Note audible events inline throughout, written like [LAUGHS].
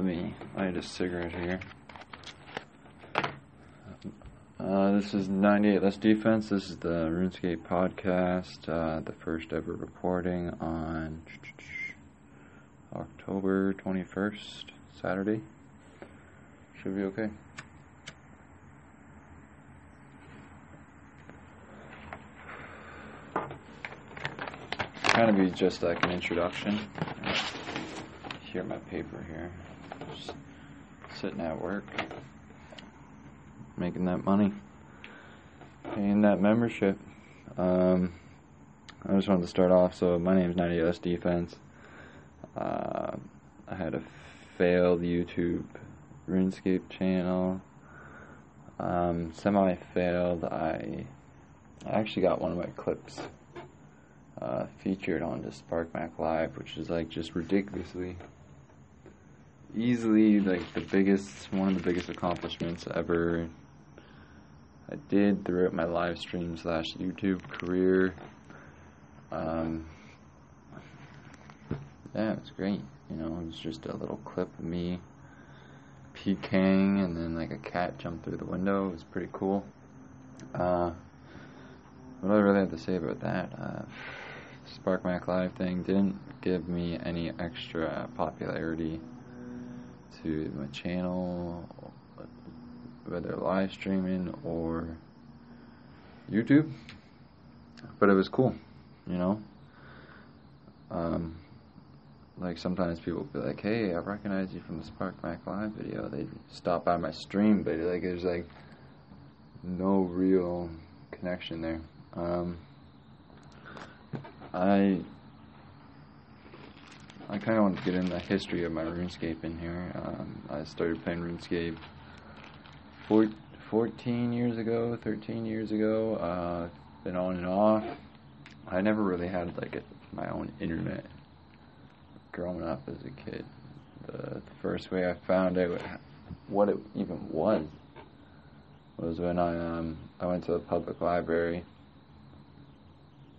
let me light a cigarette here. Uh, this is 98 Less Defense. This is the RuneScape podcast, uh, the first ever recording on October 21st, Saturday. Should be okay. Kind of be just like an introduction. Here, my paper here. Just sitting at work, making that money, paying that membership. Um, I just wanted to start off. So my name is 90S Defense. Uh, I had a failed YouTube RuneScape channel. Um, semi failed. I actually got one of my clips uh, featured on the SparcMac Live, which is like just ridiculously easily like the biggest one of the biggest accomplishments ever I did throughout my live stream slash YouTube career. Um, yeah, it's great. You know, it was just a little clip of me PKing and then like a cat jumped through the window. It was pretty cool. Uh, what do I really have to say about that? Uh, SparcMac Live thing didn't give me any extra popularity to my channel, whether live streaming or YouTube. But it was cool, you know. Um, like sometimes people be like, "Hey, I recognize you from the SparcMac Live video." They stop by my stream, but like there's like no real connection there. Um, I I kind of want to get in the history of my RuneScape in here. Um, I started playing RuneScape four, 14 years ago, 13 years ago. Uh, been on and off. I never really had like a, my own internet growing up as a kid. The, the first way I found out what it even was was when I um, I went to the public library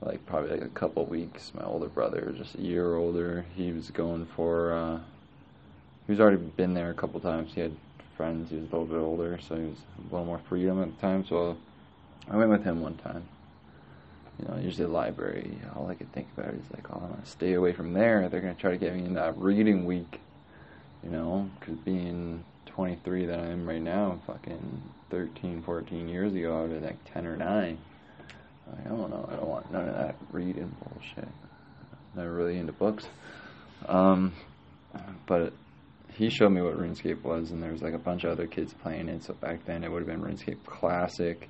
like probably like a couple weeks. My older brother, just a year older, he was going for. Uh, he was already been there a couple times. He had friends. He was a little bit older, so he was a little more freedom at the time. So I went with him one time. You know, usually the library. All I could think about is like, oh, I want to stay away from there. They're gonna try to get me in that reading week. You know, because being 23 that I am right now, fucking 13, 14 years ago, I was like 10 or 9 I don't know. I don't want none of that reading bullshit. Never really into books. Um, but he showed me what RuneScape was, and there was like a bunch of other kids playing it. So back then, it would have been RuneScape Classic.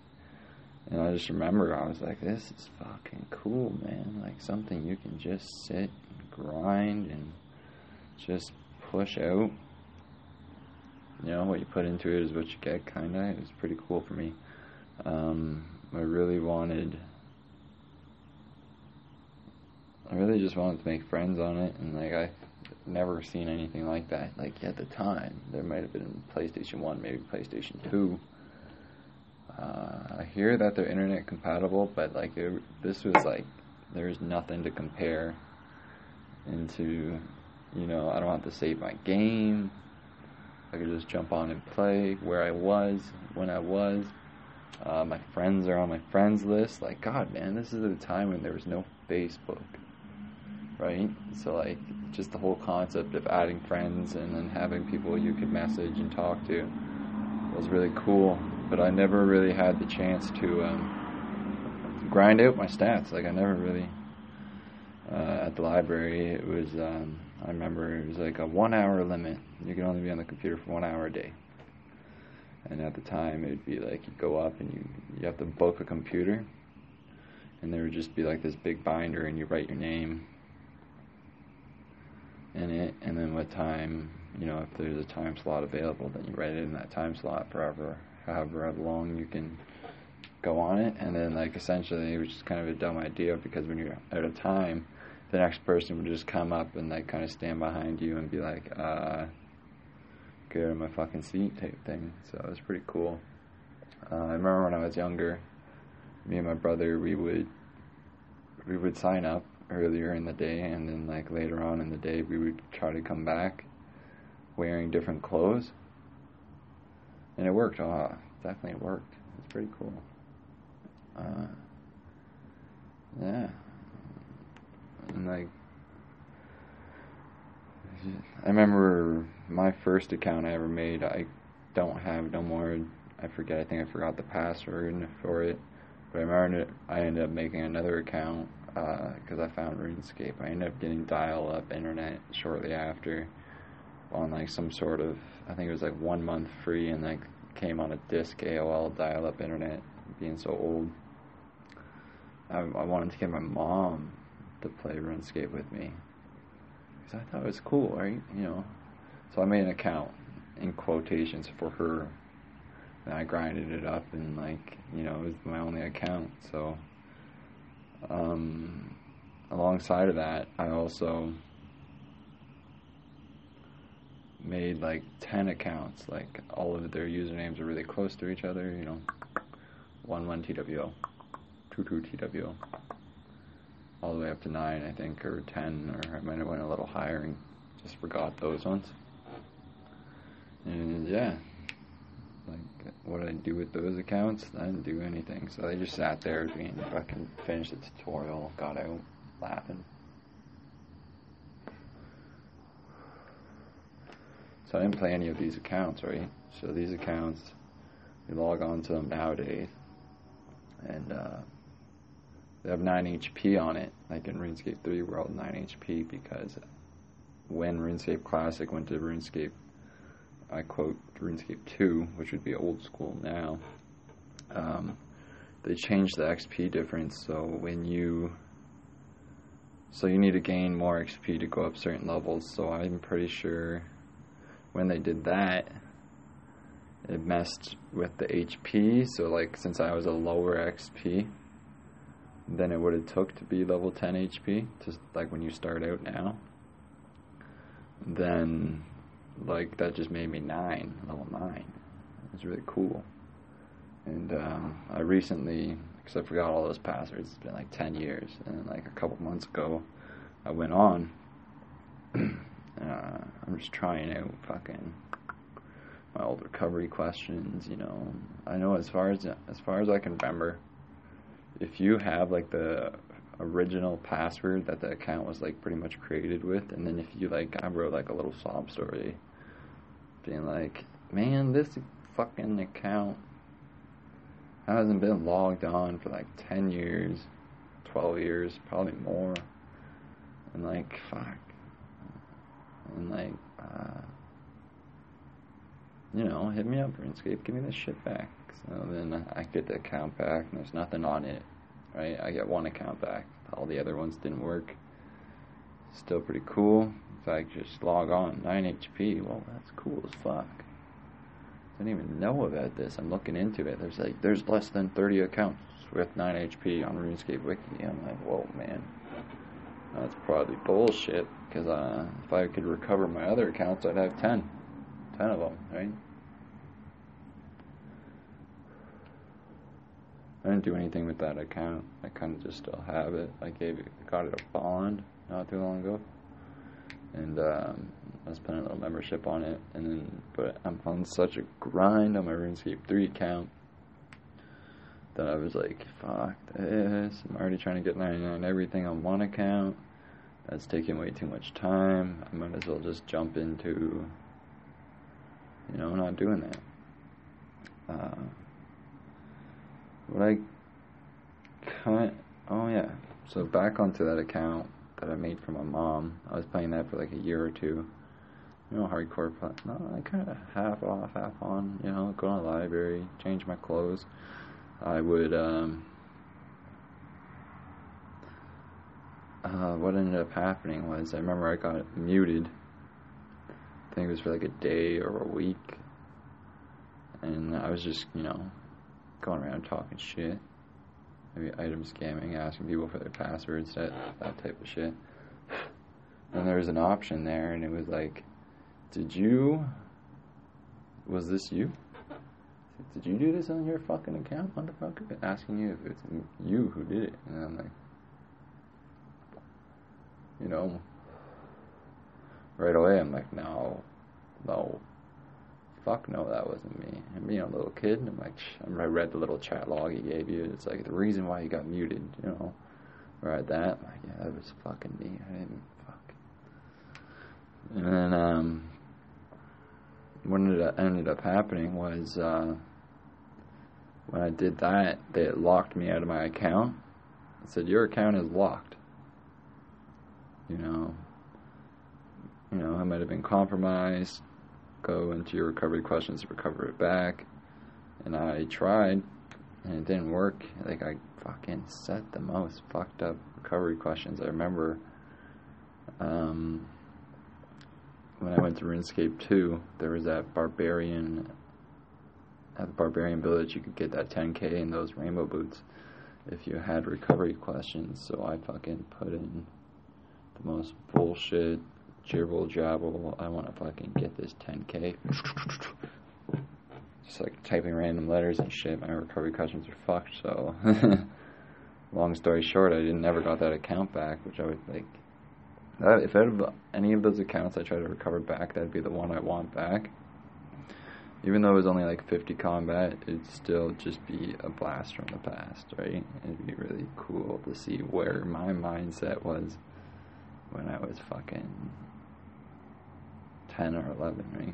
And I just remember I was like, "This is fucking cool, man! Like something you can just sit, and grind, and just push out. You know, what you put into it is what you get, kind of. It was pretty cool for me. Um, I really wanted I really just wanted to make friends on it, and like I never seen anything like that. Like at the time, there might have been PlayStation One, maybe PlayStation Two. Uh, I hear that they're internet compatible, but like it, this was like there's nothing to compare into. You know, I don't have to save my game. I could just jump on and play where I was, when I was. Uh, my friends are on my friends list. Like, God, man, this is the time when there was no Facebook right? So like just the whole concept of adding friends and then having people you could message and talk to was really cool. But I never really had the chance to um, grind out my stats. Like I never really uh, at the library. It was um, I remember it was like a one hour limit. You can only be on the computer for one hour a day. And at the time, it'd be like you go up and you you have to book a computer, and there would just be like this big binder, and you write your name in it, and then what time, you know, if there's a time slot available, then you write it in that time slot forever, however long you can go on it, and then like essentially, which is kind of a dumb idea because when you're out of time, the next person would just come up and like kind of stand behind you and be like, uh, get of my fucking seat type thing. So it was pretty cool. Uh, I remember when I was younger, me and my brother, we would we would sign up earlier in the day, and then like later on in the day, we would try to come back wearing different clothes. And it worked. Oh, definitely worked. It's pretty cool. Uh, yeah. And like, I remember my first account I ever made. I don't have no more. I forget. I think I forgot the password for it. But I remember I ended up making another account because uh, I found RuneScape. I ended up getting dial-up internet shortly after on like some sort of. I think it was like one month free and like came on a disc AOL dial-up internet. Being so old, I, I wanted to get my mom to play RuneScape with me because I thought it was cool, right? You know, so I made an account in quotations for her. And I grinded it up, and like you know, it was my only account. So, um, alongside of that, I also made like 10 accounts like all of their usernames are really close to each other you know 1 1 TWO 2 2 TWO all the way up to 9 I think or 10 or I might have went a little higher and just forgot those ones. And yeah like what did I do with those accounts I didn't do anything. So they just sat there being fucking finished the tutorial got out laughing. So I didn't play any of these accounts, right? So these accounts, you log on to them nowadays, and uh, they have 9 HP on it, like in RuneScape 3 World 9 HP, because when RuneScape Classic went to RuneScape, I quote RuneScape 2, which would be old school now, um, they changed the XP difference. So when you so you need to gain more XP to go up certain levels. So I'm pretty sure when they did that, it messed with the HP. So like since I was a lower XP than it would have took to be level 10 HP, just like when you start out now, then like that just made me nine, level nine. It was really cool. And um, I recently, because I forgot all those passwords, it's been like 10 years, and like a couple months ago, I went on. [CLEARS THROAT] Uh, I'm just trying out fucking my old recovery questions. You know, I know as far as as far as I can remember, if you have like the original password that the account was like pretty much created with, and then if you like, I wrote like a little sob story, being like, man, this fucking account hasn't been logged on for like 10 years, 12 years, probably more. And like, fuck, and like, uh, you know, hit me up, RuneScape, give me this shit back. So then I get the account back, and there's nothing on it, right? I got one account back. All the other ones didn't work. Still pretty cool. If I just log on, 9 HP, well, that's cool as fuck. Didn't even know about this. I'm looking into it. There's like, there's less than 30 accounts with 9 HP on RuneScape Wiki. I'm like, whoa, man. That's probably bullshit, because uh, if I could recover my other accounts, I'd have 10. 10 of them, right? I didn't do anything with that account. I kind of just still have it. I gave it, got it a bond not too long ago, and um, I putting a little membership on it. And then, but I'm on such a grind on my RuneScape 3 account that I was like, fuck this. I'm already trying to get 99 everything on one account. That's taking way too much time. I might as well just jump into, you know, not doing that. Uh, what I cut, oh yeah. So back onto that account that I made for my mom. I was playing that for like a year or two. You know, hardcore play. No, I kind of half off, half on. You know, go to the library, change my clothes. I would, um, uh, what ended up happening was I remember I got muted. I think it was for like a day or a week. And I was just, you know, going around talking shit. Maybe item scamming, asking people for their passwords, that, that type of shit. And there was an option there, and it was like, did you, was this you? did you do this on your fucking account, motherfucker? Asking you if it's you who did it. And I'm like, you know, right away I'm like, no, no, fuck no, that wasn't me. And being a little kid, I'm like, I read the little chat log he gave you. It's like the reason why you got muted, you know. right? that, I'm like, yeah, that was fucking me. I didn't fuck. And then, um, what ended up, ended up happening was, uh, when I did that, they locked me out of my account. It said, your account is locked. You know, you know, I might have been compromised. Go into your recovery questions to recover it back. And I tried, and it didn't work. Like, I fucking set the most fucked up recovery questions. I remember um, when I went to RuneScape 2, there was that barbarian, at the barbarian village, you could get that 10k in those rainbow boots if you had recovery questions. So I fucking put in the most bullshit jibble jabble. I want to fucking get this 10k. Just like typing random letters and shit. My recovery questions are fucked. So, [LAUGHS] long story short, I didn't never got that account back, which I would like. That, if out of any of those accounts I try to recover back, that'd be the one I want back. Even though it was only like 50 combat, it'd still just be a blast from the past, right? It'd be really cool to see where my mindset was when I was fucking 10 or 11, right?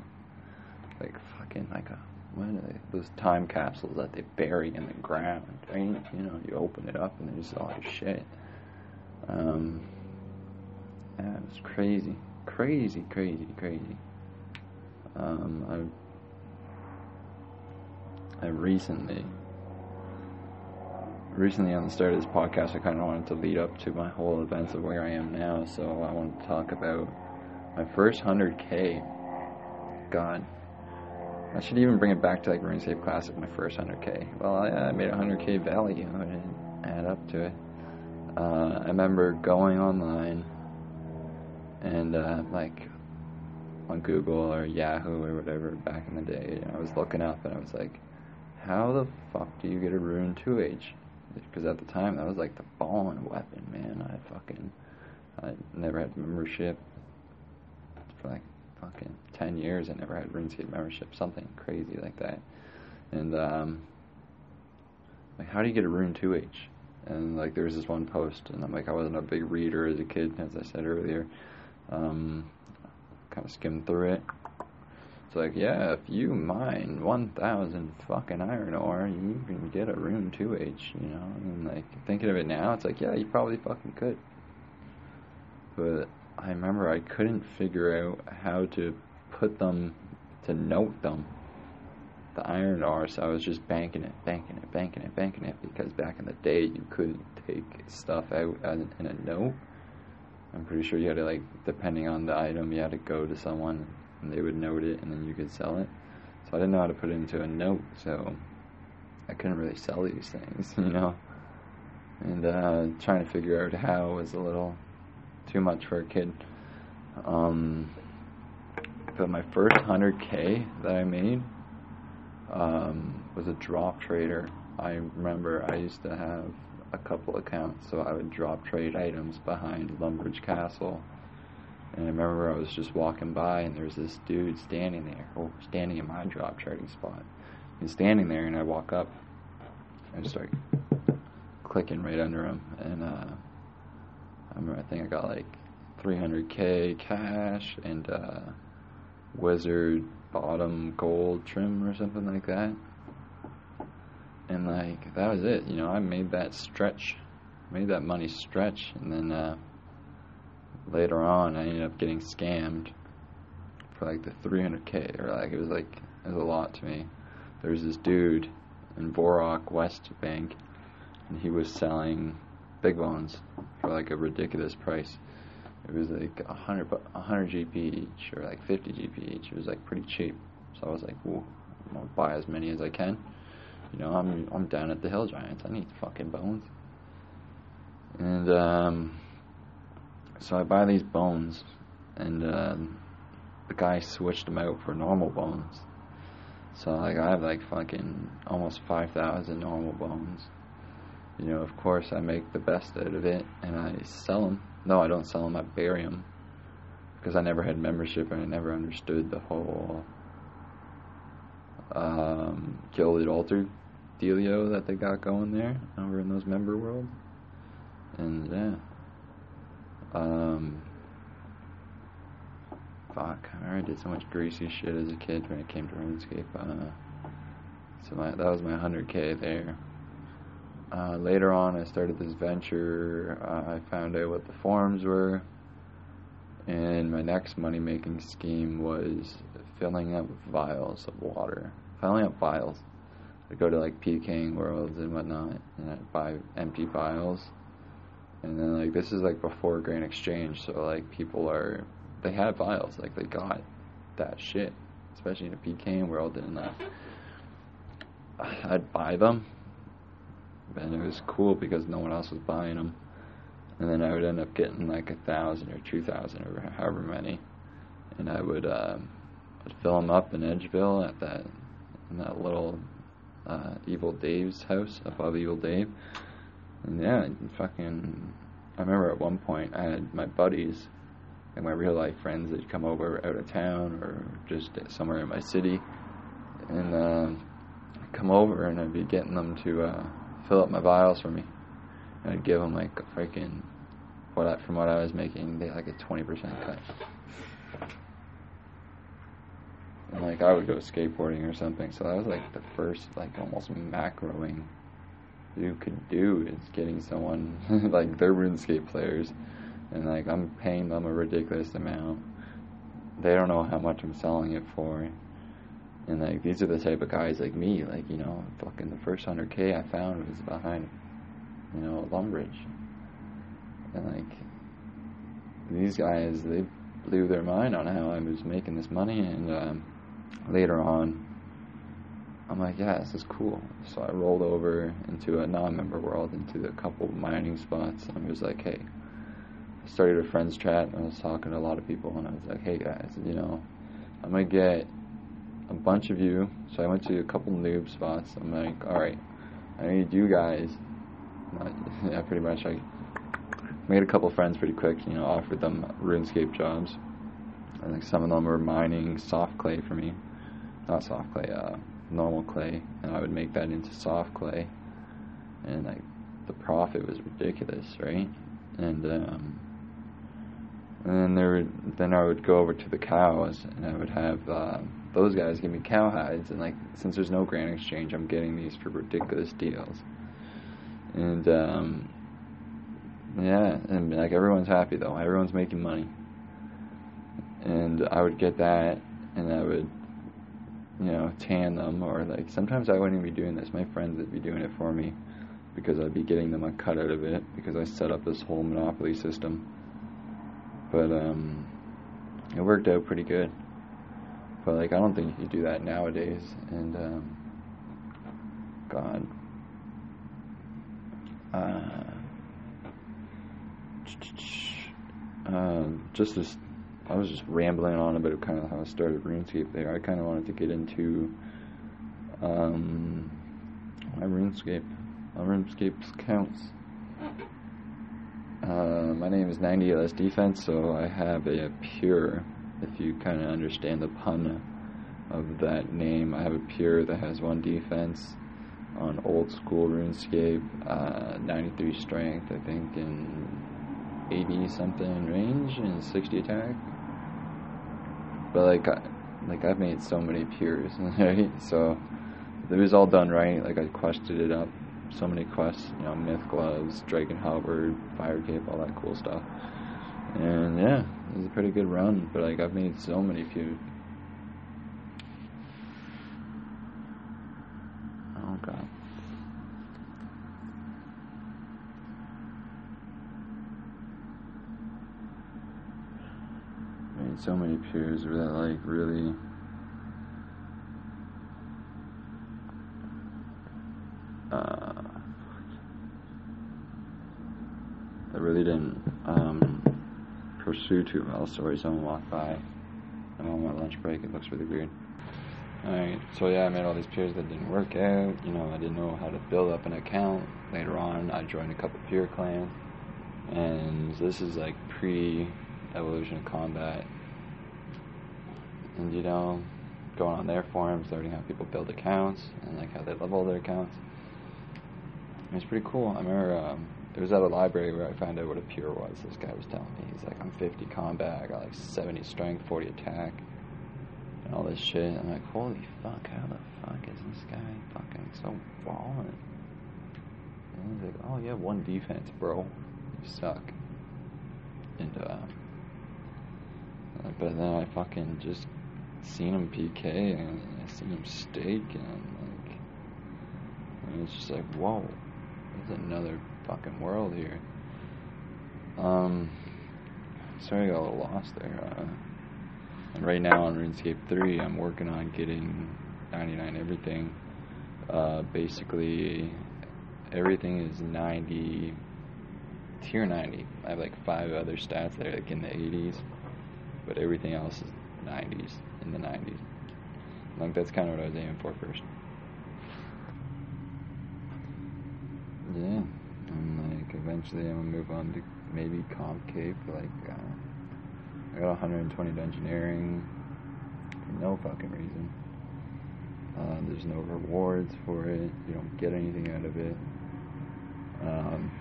Like fucking like a what are they? Those time capsules that they bury in the ground, right? You know, you open it up and there's all your shit. Um, yeah, it was crazy, crazy, crazy, crazy. Um, I, I recently, recently on the start of this podcast, I kind of wanted to lead up to my whole events of where I am now. So I want to talk about my first 100k. God, I should even bring it back to like RuneScape Classic, my first 100k. Well, I, I made 100k value. Didn't add up to it. Uh, I remember going online and uh, like on Google or Yahoo or whatever back in the day, I was looking up and I was like, how the fuck do you get a rune 2H? Because at the time that was like the balling weapon, man. I fucking, I never had membership like fucking 10 years. I never had RuneScape membership, something crazy like that. And, um, like, how do you get a Rune 2H? And, like, there was this one post, and I'm like, I wasn't a big reader as a kid, as I said earlier. Um, kind of skimmed through it. It's like, yeah, if you mine 1,000 fucking iron ore, you can get a Rune 2H, you know? And, like, thinking of it now, it's like, yeah, you probably fucking could. But I remember I couldn't figure out how to put them, to note them, the iron ore, so I was just banking it, banking it, banking it, banking it, because back in the day you couldn't take stuff out in a note. I'm pretty sure you had to, like, depending on the item, you had to go to someone and they would note it and then you could sell it. So I didn't know how to put it into a note, so I couldn't really sell these things, [LAUGHS] you know? And uh, trying to figure out how was a little too much for a kid. Um, but my first 100k that I made um, was a drop trader. I remember I used to have a couple accounts, so I would drop trade items behind Lumbridge Castle. And I remember I was just walking by, and there's this dude standing there, standing in my drop trading spot. He's standing there, and I walk up and start clicking right under him, and uh, I remember I think I got like 300k cash and uh, wizard bottom gold trim or something like that. And like that was it, you know. I made that stretch, made that money stretch, and then uh, later on I ended up getting scammed for like the 300k, or like it was like it was a lot to me. There was this dude in Varrock West Bank, and he was selling big bones for like a ridiculous price. It was like a hundred, a hundred GP each, or like fifty GP each. It was like pretty cheap. So I was like, "Ooh, I'm gonna buy as many as I can." You know, I'm I'm down at the Hill Giants. I need fucking bones. And um, so I buy these bones, and um, the guy switched them out for normal bones. So like I have like fucking almost five thousand normal bones you know, of course, I make the best out of it and I sell them. No, I don't sell them, I bury them. because I never had membership and I never understood the whole um, Gilded Altar dealio that they got going there over in those member worlds. And yeah. Um, fuck, I I did so much greasy shit as a kid when it came to RuneScape. Uh, so my, that was my 100k there. Uh, later on, I started this venture. Uh, I found out what the forums were. And my next money making scheme was filling up vials of water. Filling up vials. I go to like PKing worlds and whatnot, and I buy empty vials. And then like this is like before Grand Exchange, so like people are they have vials, like they got that shit, especially in a PKing world, and uh, I'd buy them, and it was cool because no one else was buying them and then I would end up getting like a thousand or two thousand or however many, and I would um, I'd fill them up in Edgeville at that in that little uh, Evil Dave's house above Evil Dave, and yeah, fucking. I remember at one point I had my buddies, and my real life friends that come over out of town or just somewhere in my city, and uh, come over and I'd be getting them to uh, fill up my vials for me. And I'd give them like a freaking what I, from what I was making, they like a twenty percent cut. And like I would go skateboarding or something, so that was like the first like almost macroing you could do is getting someone [LAUGHS] like they're RuneScape players, and like I'm paying them a ridiculous amount. They don't know how much I'm selling it for. And like these are the type of guys like me, like you know, fucking the first hundred K I found was behind you know, Lumbridge. And like these guys, they blew their mind on how I was making this money. And um, later on, I'm like, yeah, this is cool. So I rolled over into a non-member world, into a couple mining spots, and I was like, hey. I started a friends chat, and I was talking to a lot of people, and I was like, hey guys, you know, I'm gonna get a bunch of you. So I went to a couple noob spots. I'm like, all right, I need you guys Not, [LAUGHS] yeah, pretty much. I made a couple friends pretty quick. You know, offered them RuneScape jobs. I think some of them were mining soft clay for me, not soft clay, uh, normal clay, and I would make that into soft clay, and like the profit was ridiculous, right? And um, and then there would, then I would go over to the cows, and I would have uh, those guys give me cow hides, and like since there's no Grand Exchange, I'm getting these for ridiculous deals and um, yeah, and like everyone's happy though. Everyone's making money, and I would get that, and I would, you know, tan them, or like sometimes I wouldn't even be doing this. My friends would be doing it for me because I'd be getting them a cut out of it because I set up this whole monopoly system. But um, it worked out pretty good. But like I don't think you do that nowadays, and um, God, uh, uh, just this, I was just rambling on about kind of how I started RuneScape there. I kind of wanted to get into um, my RuneScape, my RuneScape counts. Uh, my name is 90 LS Defense, so I have a pure, if you kind of understand the pun of that name, I have a pure that has one defense on old school RuneScape, uh, 93 strength, I think, in 80 something range and 60 attack. But like, I, like I've made so many pures, [LAUGHS] right? So it was all done right. Like I quested it up, so many quests, you know, myth gloves, dragon halberd, fire cape, all that cool stuff. And yeah, it was a pretty good run. But like I've made so many pures. Oh, so many pures that like really uh, that really didn't um, too well. Sorry, someone walked by. I'm on my lunch break. It looks really weird. Alright, so yeah, I made all these pures that didn't work out. You know, I didn't know how to build up an account. Later on, I joined a couple pure clans, and this is like pre Evolution of Combat and you know, going on their forums, learning how people build accounts and like how they level their accounts. It was pretty cool. I remember um, it was at a library where I found out what a pure was. This guy was telling me he's like, I'm 50 combat, I got like 70 strength, 40 attack, and all this shit. I'm like, holy fuck, how the fuck is this guy fucking so ballin'? And he's like, oh you have one defense, bro. You suck. And uh, but then I fucking just seen him PK and I seen him stake and like, and it's just like, whoa, there's another fucking world here. Um, sorry I got a little lost there. Uh, and right now on RuneScape 3, I'm working on getting 99 everything. Uh, basically, everything is 90, tier 90. I have like five other stats that are like in the 80s, but everything else is 90s, in the 90s. Like that's kind of what I was aiming for first. Yeah, eventually I'm gonna move on to maybe Comp Cape. Like uh, I got 120 to dungeoneering for no fucking reason. Uh, there's no rewards for it. You don't get anything out of it. Um,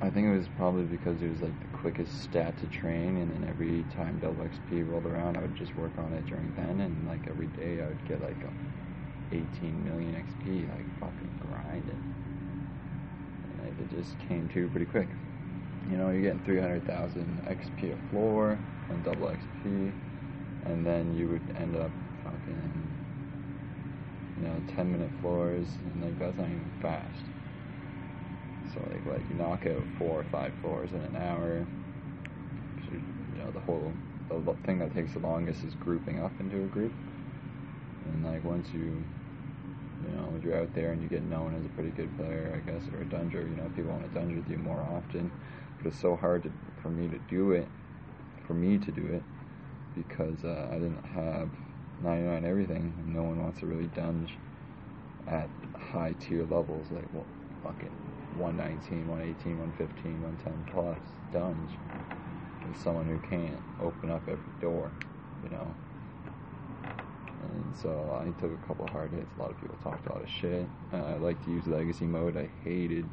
I think it was probably because it was like the quickest stat to train, and then every time double XP rolled around, I would just work on it during then, and like every day I would get like 18 million XP, like fucking grinding. And just came to pretty quick. You know, you're getting 300,000 XP a floor on double XP, and then you would end up fucking, you know, 10 minute floors, and like that's not even fast. So like what you knock out four or five floors in an hour. You, you know the whole the thing that takes the longest is grouping up into a group. And like once you you know you're out there and you get known as a pretty good player, I guess, or a dunger, you know people want to dunge with you more often. But it's so hard to, for me to do it, for me to do it, because uh, I didn't have 99 everything. And no one wants to really dunge at high tier levels like well fucking 119, 118, 115, 110 plus dunge is someone who can't open up every door, you know. And so I took a couple hard hits. A lot of people talked a lot of shit. Uh, I like to use legacy mode. I hated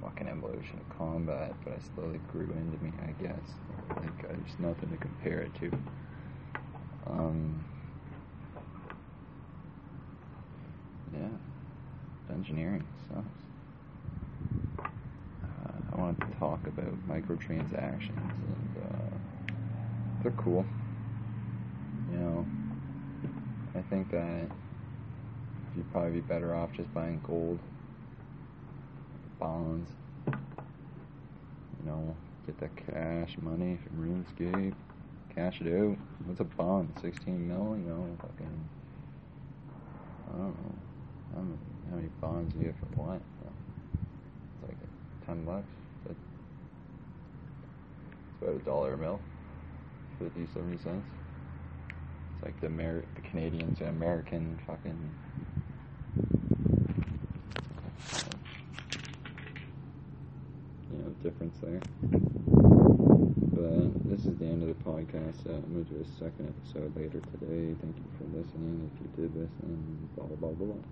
fucking evolution of combat, but I slowly grew into me, I guess. Like, there's nothing to compare it to. Um, yeah, dungeoneering sucks. I wanted to talk about microtransactions, and uh, they're cool. You know, I think that you'd probably be better off just buying gold, bonds. You know, get the cash money from RuneScape, cash it out. What's a bond? 16 mil? You know, fucking. I don't know. How many, how many bonds you get for what? It's like 10 bucks. It's about a dollar a mil. 50, 70 cents. It's like the Amer- the Canadians and American fucking you know difference there. But this is the end of the podcast. Uh, I'm gonna do a second episode later today. Thank you for listening. If you did listen, blah blah blah blah.